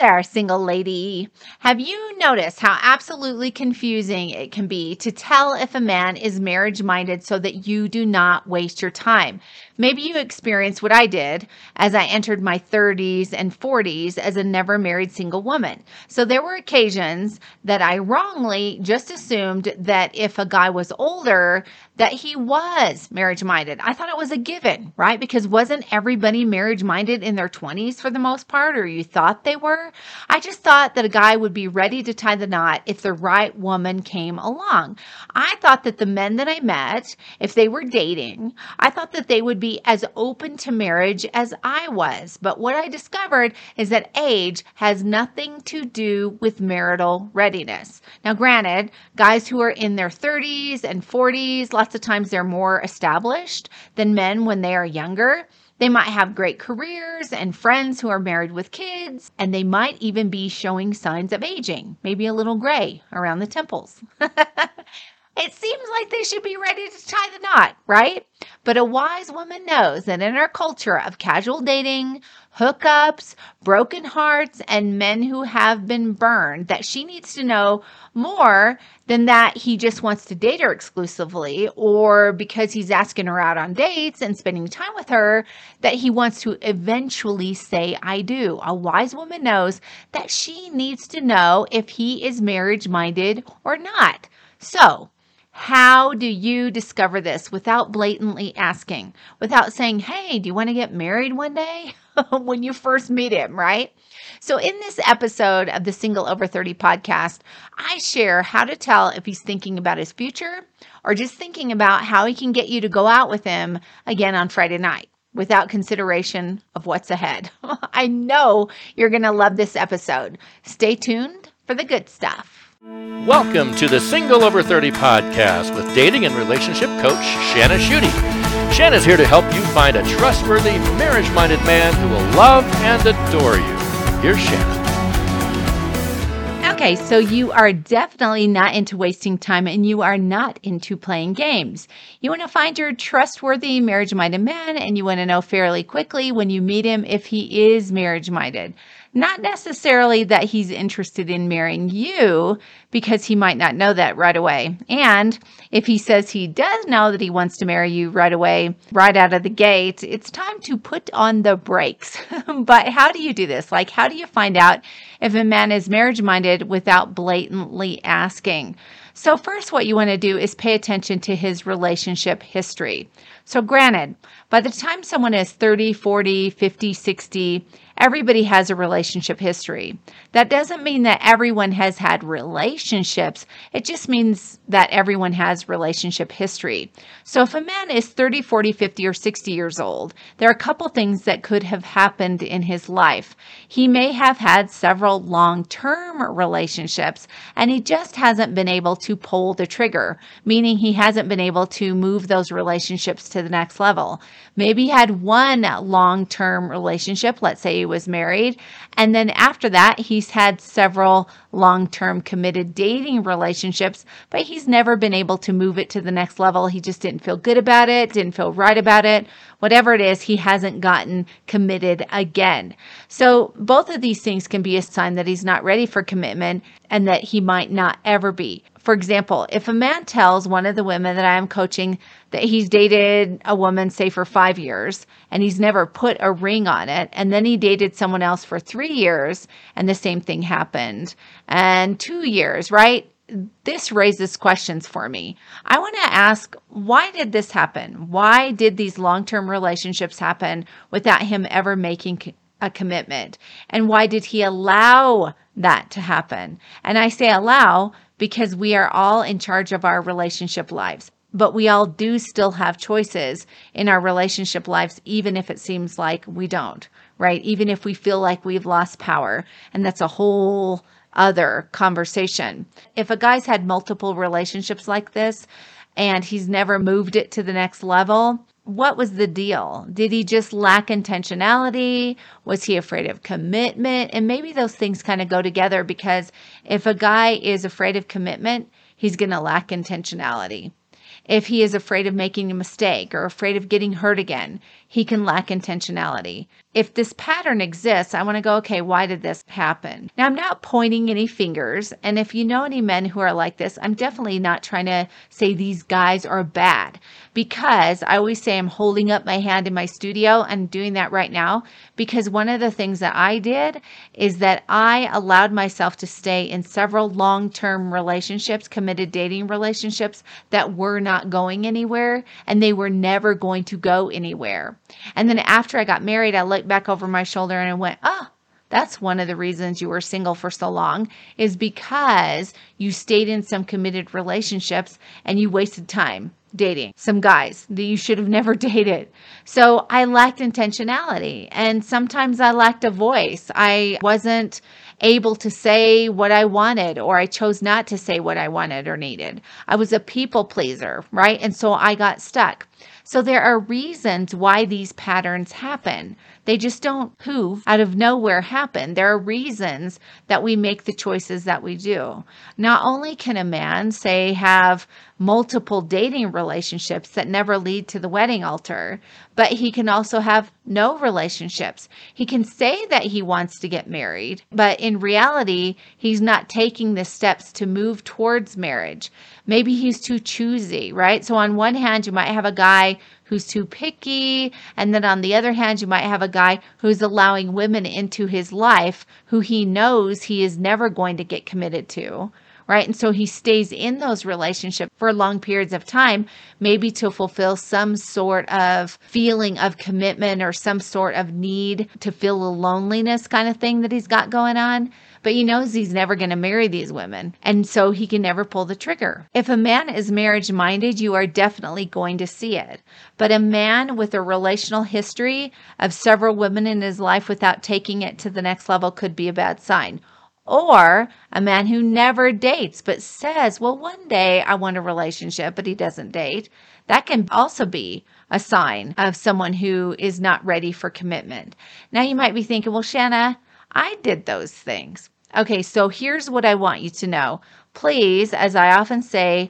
there, single lady. Have you noticed how absolutely confusing it can be to tell if a man is marriage minded so that you do not waste your time? Maybe you experienced what I did as I entered my 30s and 40s as a never married single woman. So there were occasions that I wrongly just assumed that if a guy was older, that he was marriage minded. I thought it was a given, right? Because wasn't everybody marriage minded in their 20s for the most part, or you thought they were? I just thought that a guy would be ready to tie the knot if the right woman came along. I thought that the men that I met, if they were dating, I thought that they would be as open to marriage as I was. But what I discovered is that age has nothing to do with marital readiness. Now, granted, guys who are in their 30s and 40s, lots of times they're more established than men when they are younger. They might have great careers and friends who are married with kids, and they might even be showing signs of aging, maybe a little gray around the temples. It seems like they should be ready to tie the knot, right? But a wise woman knows that in our culture of casual dating, hookups, broken hearts, and men who have been burned, that she needs to know more than that he just wants to date her exclusively, or because he's asking her out on dates and spending time with her, that he wants to eventually say, I do. A wise woman knows that she needs to know if he is marriage minded or not. So, how do you discover this without blatantly asking, without saying, Hey, do you want to get married one day? when you first meet him, right? So, in this episode of the Single Over 30 podcast, I share how to tell if he's thinking about his future or just thinking about how he can get you to go out with him again on Friday night without consideration of what's ahead. I know you're going to love this episode. Stay tuned for the good stuff. Welcome to the Single Over 30 podcast with dating and relationship coach Shana Schutte. Shana's here to help you find a trustworthy, marriage minded man who will love and adore you. Here's Shannon. Okay, so you are definitely not into wasting time and you are not into playing games. You want to find your trustworthy marriage minded man and you want to know fairly quickly when you meet him if he is marriage minded. Not necessarily that he's interested in marrying you, because he might not know that right away. And if he says he does know that he wants to marry you right away, right out of the gate, it's time to put on the brakes. but how do you do this? Like, how do you find out if a man is marriage minded without blatantly asking? So, first, what you want to do is pay attention to his relationship history. So, granted, by the time someone is 30, 40, 50, 60, everybody has a relationship history. That doesn't mean that everyone has had relationships. It just means that everyone has relationship history. So if a man is 30, 40, 50, or 60 years old, there are a couple things that could have happened in his life. He may have had several long term relationships and he just hasn't been able to pull the trigger, meaning he hasn't been able to move those relationships to the next level. Maybe he had one long term relationship, let's say was married. And then after that, he's had several long term committed dating relationships, but he's never been able to move it to the next level. He just didn't feel good about it, didn't feel right about it. Whatever it is, he hasn't gotten committed again. So both of these things can be a sign that he's not ready for commitment and that he might not ever be. For example, if a man tells one of the women that I am coaching that he's dated a woman, say, for five years and he's never put a ring on it, and then he dated someone else for three years and the same thing happened, and two years, right? This raises questions for me. I want to ask why did this happen? Why did these long term relationships happen without him ever making a commitment? And why did he allow that to happen? And I say allow because we are all in charge of our relationship lives. But we all do still have choices in our relationship lives, even if it seems like we don't, right? Even if we feel like we've lost power. And that's a whole other conversation. If a guy's had multiple relationships like this and he's never moved it to the next level, what was the deal? Did he just lack intentionality? Was he afraid of commitment? And maybe those things kind of go together because if a guy is afraid of commitment, he's going to lack intentionality. If he is afraid of making a mistake or afraid of getting hurt again, he can lack intentionality. If this pattern exists, I want to go, okay, why did this happen? Now, I'm not pointing any fingers. And if you know any men who are like this, I'm definitely not trying to say these guys are bad because I always say I'm holding up my hand in my studio and doing that right now because one of the things that I did is that I allowed myself to stay in several long term relationships, committed dating relationships that were not going anywhere and they were never going to go anywhere. And then after I got married, I looked back over my shoulder and I went, oh, that's one of the reasons you were single for so long is because you stayed in some committed relationships and you wasted time dating some guys that you should have never dated. So I lacked intentionality and sometimes I lacked a voice. I wasn't able to say what I wanted, or I chose not to say what I wanted or needed. I was a people pleaser, right? And so I got stuck. So there are reasons why these patterns happen. They just don't poof out of nowhere happen. There are reasons that we make the choices that we do. Not only can a man say have multiple dating relationships that never lead to the wedding altar, but he can also have no relationships. He can say that he wants to get married, but in reality, he's not taking the steps to move towards marriage. Maybe he's too choosy, right? So, on one hand, you might have a guy who's too picky. And then on the other hand, you might have a guy who's allowing women into his life who he knows he is never going to get committed to right? And so he stays in those relationships for long periods of time, maybe to fulfill some sort of feeling of commitment or some sort of need to feel a loneliness kind of thing that he's got going on. But he knows he's never going to marry these women. And so he can never pull the trigger. If a man is marriage minded, you are definitely going to see it. But a man with a relational history of several women in his life without taking it to the next level could be a bad sign or a man who never dates but says, well, one day I want a relationship, but he doesn't date. That can also be a sign of someone who is not ready for commitment. Now you might be thinking, well, Shana, I did those things. Okay, so here's what I want you to know. Please, as I often say,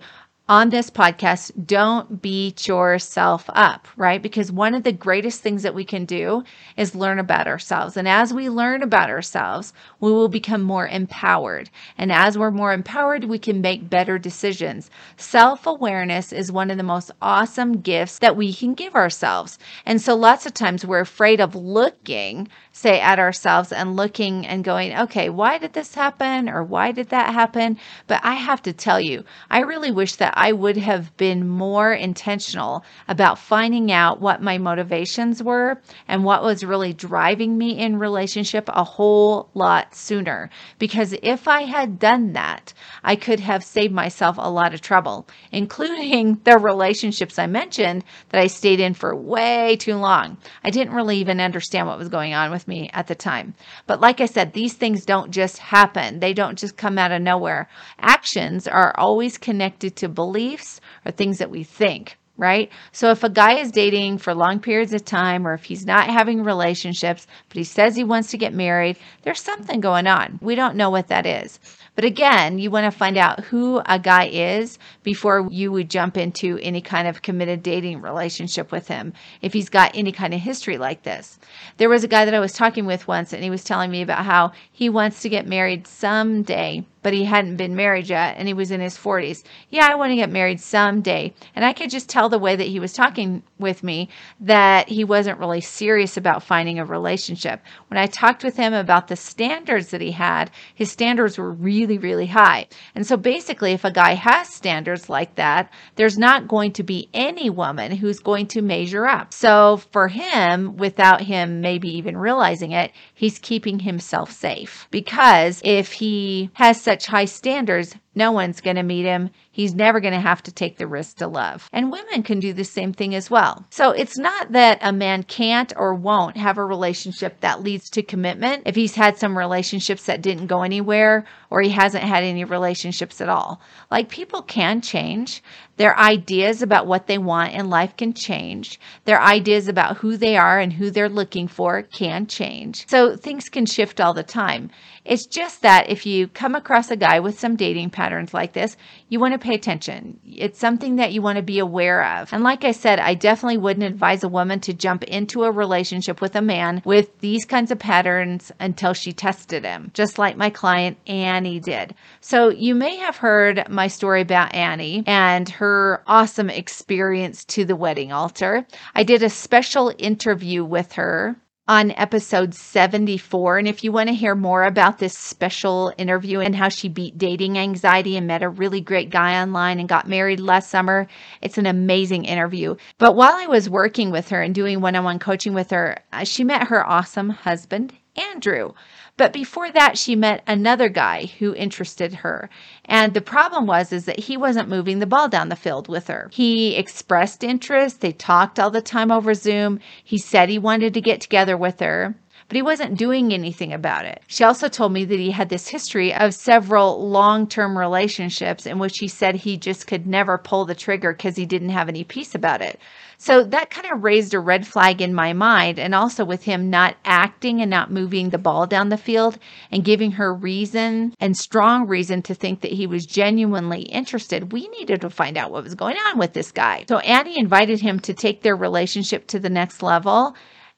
on this podcast, don't beat yourself up, right? Because one of the greatest things that we can do is learn about ourselves. And as we learn about ourselves, we will become more empowered. And as we're more empowered, we can make better decisions. Self awareness is one of the most awesome gifts that we can give ourselves. And so lots of times we're afraid of looking, say, at ourselves and looking and going, okay, why did this happen? Or why did that happen? But I have to tell you, I really wish that I would have been more intentional about finding out what my motivations were and what was really driving me in relationship a whole lot sooner. Because if I had done that, I could have saved myself a lot of trouble, including the relationships I mentioned that I stayed in for way too long. I didn't really even understand what was going on with me at the time. But like I said, these things don't just happen. They don't just come out of nowhere. Actions are always connected to beliefs beliefs or things that we think right? So if a guy is dating for long periods of time or if he's not having relationships, but he says he wants to get married, there's something going on. We don't know what that is. But again, you want to find out who a guy is before you would jump into any kind of committed dating relationship with him if he's got any kind of history like this. There was a guy that I was talking with once and he was telling me about how he wants to get married someday but he hadn't been married yet and he was in his 40s. Yeah, I want to get married someday. And I could just tell the way that he was talking with me that he wasn't really serious about finding a relationship. When I talked with him about the standards that he had, his standards were really, really high. And so basically, if a guy has standards like that, there's not going to be any woman who's going to measure up. So for him, without him maybe even realizing it, he's keeping himself safe because if he has such high standards, no one's going to meet him. He's never going to have to take the risk to love. And women can do the same thing as well. So it's not that a man can't or won't have a relationship that leads to commitment if he's had some relationships that didn't go anywhere or he hasn't had any relationships at all. Like people can change. Their ideas about what they want in life can change. Their ideas about who they are and who they're looking for can change. So things can shift all the time. It's just that if you come across a guy with some dating patterns like this, you want to pay attention. It's something that you want to be aware of. And like I said, I definitely wouldn't advise a woman to jump into a relationship with a man with these kinds of patterns until she tested him, just like my client Annie did. So you may have heard my story about Annie and her awesome experience to the wedding altar. I did a special interview with her on episode 74. And if you want to hear more about this special interview and how she beat dating anxiety and met a really great guy online and got married last summer, it's an amazing interview. But while I was working with her and doing one on one coaching with her, uh, she met her awesome husband, Andrew. But before that, she met another guy who interested her. And the problem was is that he wasn't moving the ball down the field with her. He expressed interest. They talked all the time over Zoom. He said he wanted to get together with her but he wasn't doing anything about it. She also told me that he had this history of several long term relationships in which he said he just could never pull the trigger because he didn't have any peace about it. So that kind of raised a red flag in my mind. And also with him not acting and not moving the ball down the field and giving her reason and strong reason to think that he was genuinely interested, we needed to find out what was going on with this guy. So Annie invited him to take their relationship to the next level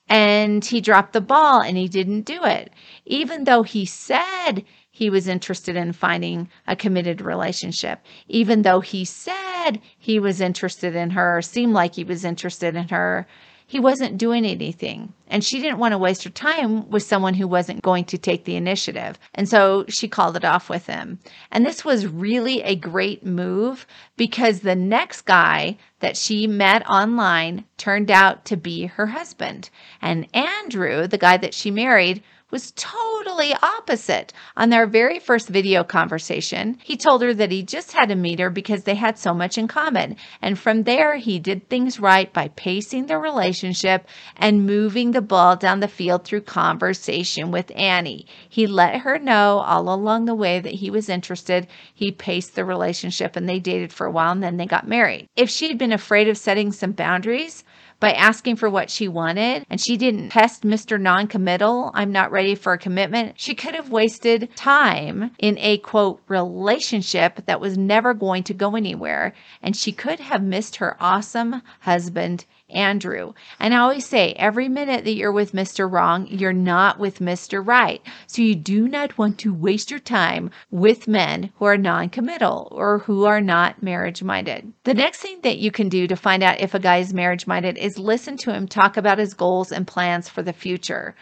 and he dropped the ball and he didn't do it. Even though he said he was interested in finding a committed relationship, even though he said he was interested in her, seemed like he was interested in her, he wasn't doing anything. And she didn't want to waste her time with someone who wasn't going to take the initiative. And so she called it off with him. And this was really a great move because the next guy that she met online turned out to be her husband. And Andrew, the guy that she married, was totally opposite. On their very first video conversation, he told her that he just had to meet her because they had so much in common. And from there, he did things right by pacing the relationship and moving the ball down the field through conversation with Annie. He let her know all along the way that he was interested. He paced the relationship and they dated for a while and then they got married. If she had been afraid of setting some boundaries, by asking for what she wanted and she didn't test Mr. Non-committal, I'm not ready for a commitment, she could have wasted time in a quote relationship that was never going to go anywhere and she could have missed her awesome husband Andrew. And I always say every minute that you're with Mr. Wrong, you're not with Mr. Right. So you do not want to waste your time with men who are non committal or who are not marriage minded. The next thing that you can do to find out if a guy is marriage minded is listen to him talk about his goals and plans for the future.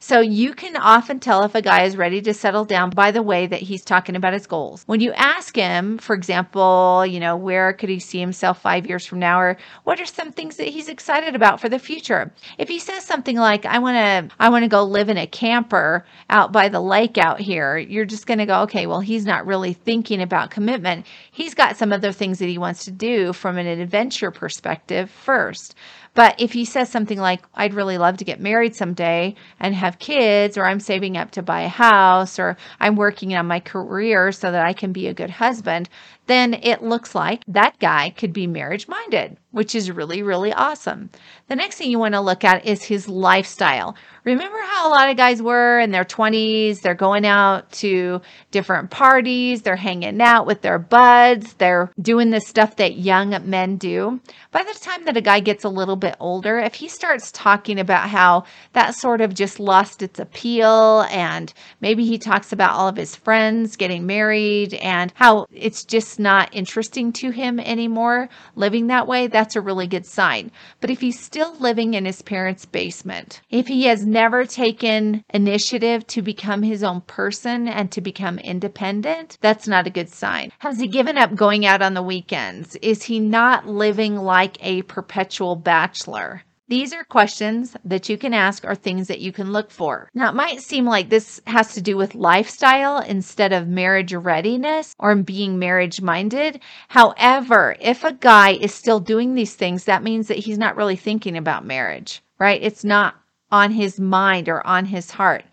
So you can often tell if a guy is ready to settle down by the way that he's talking about his goals. When you ask him, for example, you know, where could he see himself five years from now, or what are some things that he's excited about for the future? If he says something like, I want to, I want to go live in a camper out by the lake out here, you're just to go, okay, well, he's not really thinking about commitment. He's got some other things that he wants to do from an adventure perspective first. But if he says something like, I'd really love to get married someday and have kids, or I'm saving up to buy a house, or I'm working on my career so that I can be a good husband, then it looks like that guy could be marriage minded, which is really, really awesome. The next thing you want to look at is his lifestyle. Remember how a lot of guys were in their 20s? They're going out to different parties, they're hanging out with their buds, they're doing the stuff that young men do. By the time that a guy gets a little bit older, if he starts talking about how that sort of just lost its appeal, and maybe he talks about all of his friends getting married and how it's just not interesting to him anymore living that way, that's a really good sign. But if he's still living in his parents' basement, if he has never taken initiative to become his own person and to become independent, that's not a good sign. Has he given up going out on the weekends? Is he not living like a perpetual bachelor? These are questions that you can ask or things that you can look for. Now, it might seem like this has to do with lifestyle instead of marriage readiness or being marriage minded. However, if a guy is still doing these things, that means that he's not really thinking about marriage, right? It's not on his mind or on his heart.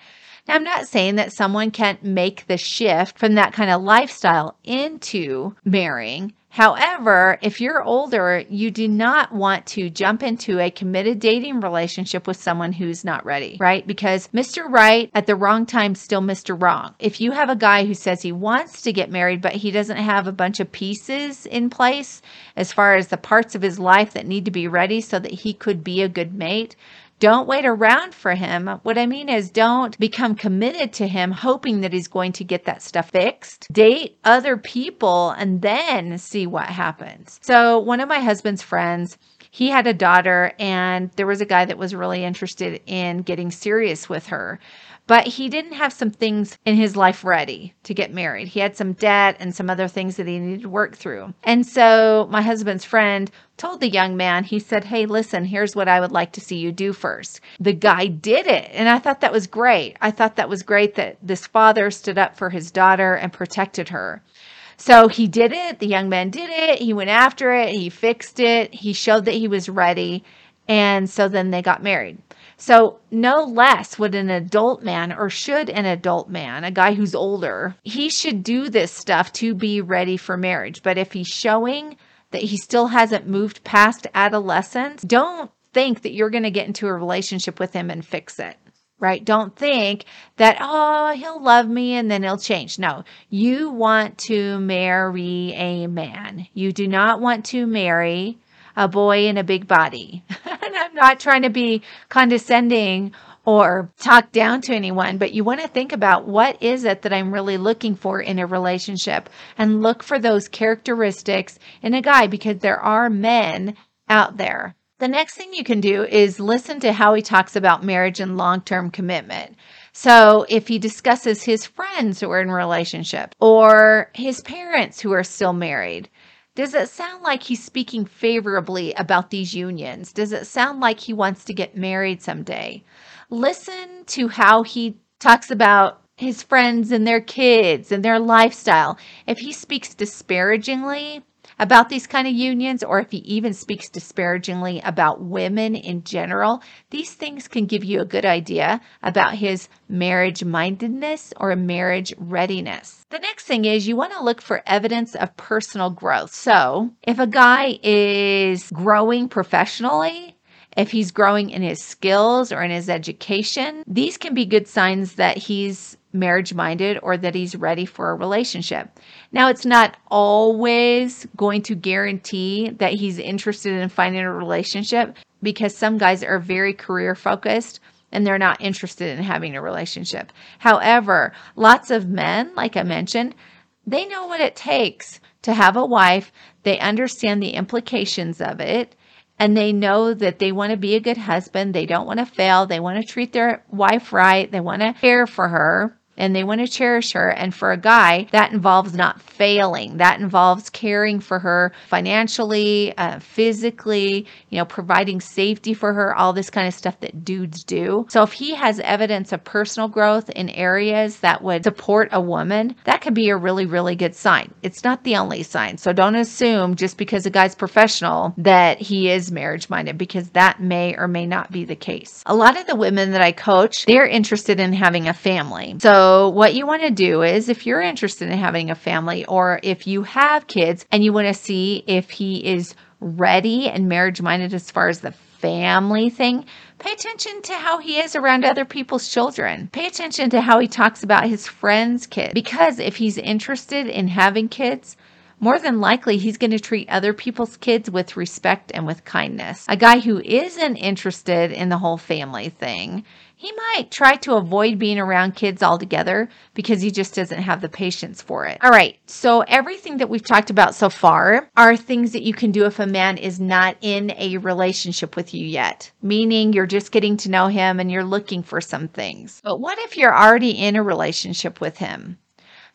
Now, I'm not saying that someone can't make the shift from that kind of lifestyle into marrying. However, if you're older, you do not want to jump into a committed dating relationship with someone who's not ready, right? Because Mr. Right at the wrong time, still Mr. Wrong. If you have a guy who says he wants to get married, but he doesn't have a bunch of pieces in place as far as the parts of his life that need to be ready so that he could be a good mate, don't wait around for him. What I mean is, don't become committed to him hoping that he's going to get that stuff fixed. Date other people and then see what happens. So, one of my husband's friends, he had a daughter, and there was a guy that was really interested in getting serious with her but he didn't have some things in his life ready to get married. He had some debt and some other things that he needed to work through. And so my husband's friend told the young man, he said, Hey, listen, here's what I would like to see you do first. The guy did it. And I thought that was great. I thought that was great that this father stood up for his daughter and protected her. So he did it. The young man did it. He went after it. He fixed it. He showed that he was ready. And so then they got married. So, no less would an adult man, or should an adult man, a guy who's older, he should do this stuff to be ready for marriage. But if he's showing that he still hasn't moved past adolescence, don't think that you're going to get into a relationship with him and fix it right? Don't think that, oh, he'll love me and then he'll change. No, you want to marry a man. You do not want to marry a boy in a big body. and I'm not trying to be condescending or talk down to anyone, but you want to think about what is it that I'm really looking for in a relationship and look for those characteristics in a guy because there are men out there. The next thing you can do is listen to how he talks about marriage and long term commitment. So if he discusses his friends who are in relationship or his parents who are still married, does it sound like he's speaking favorably about these unions? Does it sound like he wants to get married someday? Listen to how he talks about his friends and their kids and their lifestyle. If he speaks disparagingly, about these kind of unions, or if he even speaks disparagingly about women in general, these things can give you a good idea about his marriage mindedness or marriage readiness. The next thing is you want to look for evidence of personal growth. So if a guy is growing professionally, if he's growing in his skills or in his education, these can be good signs that he's marriage minded or that he's ready for a relationship. Now, it's not always going to guarantee that he's interested in finding a relationship because some guys are very career focused and they're not interested in having a relationship. However, lots of men, like I mentioned, they know what it takes to have a wife. They understand the implications of it and they know that they want to be a good husband. They don't want to fail. They want to treat their wife right. They want to care for her and they want to cherish her. And for a guy, that involves not failing. That involves caring for her financially, uh, physically, you know, providing safety for her, all this kind of stuff that dudes do. So if he has evidence of personal growth in areas that would support a woman, that could be a really, really good sign. It's not the only sign. So don't assume just because a guy's professional that he is marriage minded because that may or may not be the case. A lot of the women that I coach, they're interested in having a family. So so, what you want to do is if you're interested in having a family or if you have kids and you want to see if he is ready and marriage minded as far as the family thing, pay attention to how he is around other people's children. Pay attention to how he talks about his friends' kids. Because if he's interested in having kids, more than likely he's going to treat other people's kids with respect and with kindness. A guy who isn't interested in the whole family thing he might try to avoid being around kids altogether because he just doesn't have the patience for it. All right, so everything that we've talked about so far are things that you can do if a man is not in a relationship with you yet, meaning you're just getting to know him and you're looking for some things. But what if you're already in a relationship with him?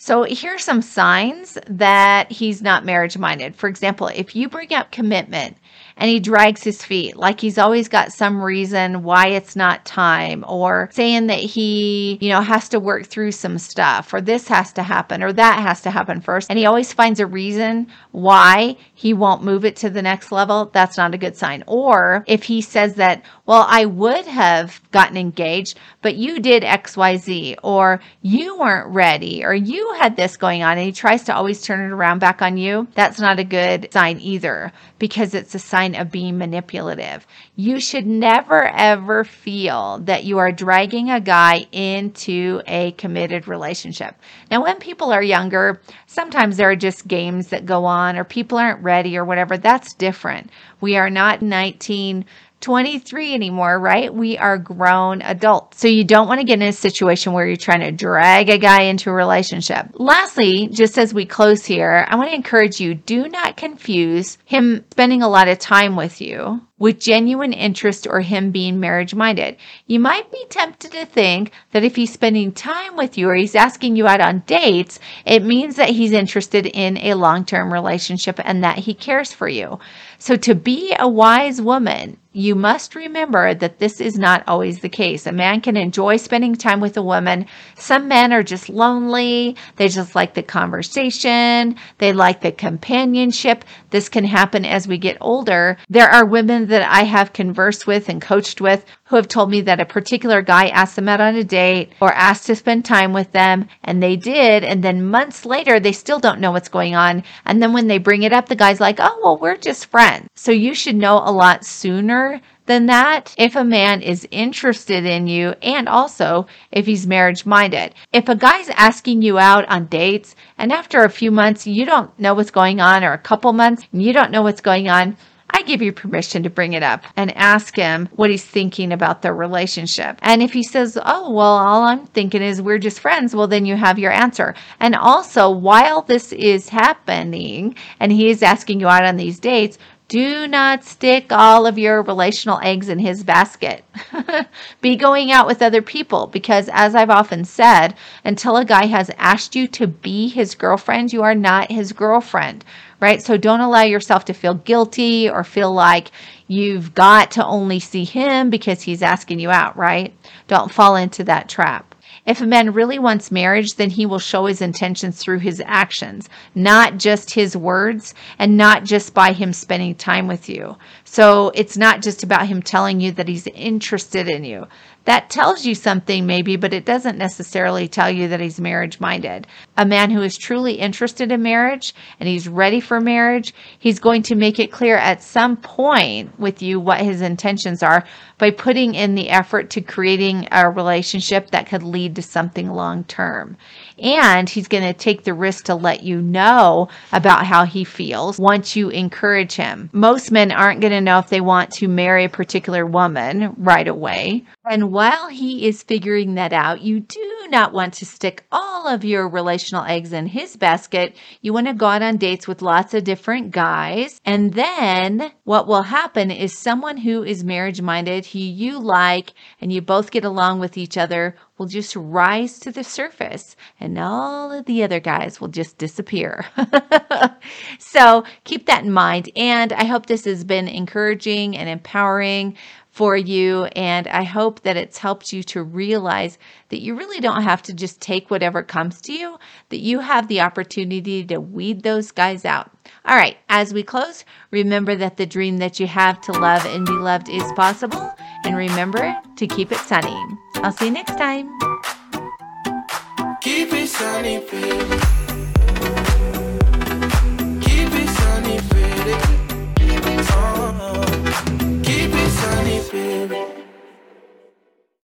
So here's some signs that he's not marriage minded. For example, if you bring up commitment and he drags his feet like he's always got some reason why it's not time or saying that he, you know, has to work through some stuff or this has to happen or that has to happen first. And he always finds a reason why he won't move it to the next level. That's not a good sign. Or if he says that, well, I would have gotten engaged, but you did XYZ or you weren't ready or you had this going on and he tries to always turn it around back on you, that's not a good sign either because it's a sign of being manipulative. You should never ever feel that you are dragging a guy into a committed relationship. Now, when people are younger, sometimes there are just games that go on or people aren't ready or whatever. That's different. We are not 19 23 anymore, right? We are grown adults. So you don't want to get in a situation where you're trying to drag a guy into a relationship. Lastly, just as we close here, I want to encourage you do not confuse him spending a lot of time with you with genuine interest or him being marriage minded. You might be tempted to think that if he's spending time with you or he's asking you out on dates, it means that he's interested in a long term relationship and that he cares for you. So, to be a wise woman, you must remember that this is not always the case. A man can enjoy spending time with a woman. Some men are just lonely. They just like the conversation. They like the companionship. This can happen as we get older. There are women that I have conversed with and coached with who have told me that a particular guy asked them out on a date or asked to spend time with them and they did. And then months later, they still don't know what's going on. And then when they bring it up, the guy's like, oh, well, we're just friends. So you should know a lot sooner than that if a man is interested in you and also if he's marriage minded. If a guy's asking you out on dates and after a few months you don't know what's going on or a couple months and you don't know what's going on, I give you permission to bring it up and ask him what he's thinking about the relationship. And if he says, Oh, well, all I'm thinking is we're just friends, well, then you have your answer. And also, while this is happening and he is asking you out on these dates, do not stick all of your relational eggs in his basket. Be going out with other people because, as I've often said, until a guy has asked you to be his girlfriend, you are not his girlfriend right? So don't allow yourself to feel guilty or feel like you've got to only see him because he's asking you out, right? Don't fall into that trap. If a man really wants marriage, then he will show his intentions through his actions, not just his words and not just by him spending time with you. So it's not just about him telling you that he's interested in you. That tells you something, maybe, but it doesn't necessarily tell you that he's marriage minded. A man who is truly interested in marriage and he's ready for marriage, he's going to make it clear at some point with you what his intentions are by putting in the effort to creating a relationship that could lead to something long term. And he's going to take the risk to let you know about how he feels once you encourage him. Most men aren't going to know if they want to marry a particular woman right away. And while he is figuring that out, you do not want to stick all of your relational eggs in his basket. You want to go out on dates with lots of different guys. And then what will happen is someone who is marriage minded, who you like, and you both get along with each other will just rise to the surface and all of the other guys will just disappear. so keep that in mind. And I hope this has been encouraging and empowering for you. And I hope that it's helped you to realize that you really don't have to just take whatever comes to you, that you have the opportunity to weed those guys out. All right, as we close, remember that the dream that you have to love and be loved is possible. And remember to keep it sunny. I'll see you next time. Keep it sunny, baby. baby.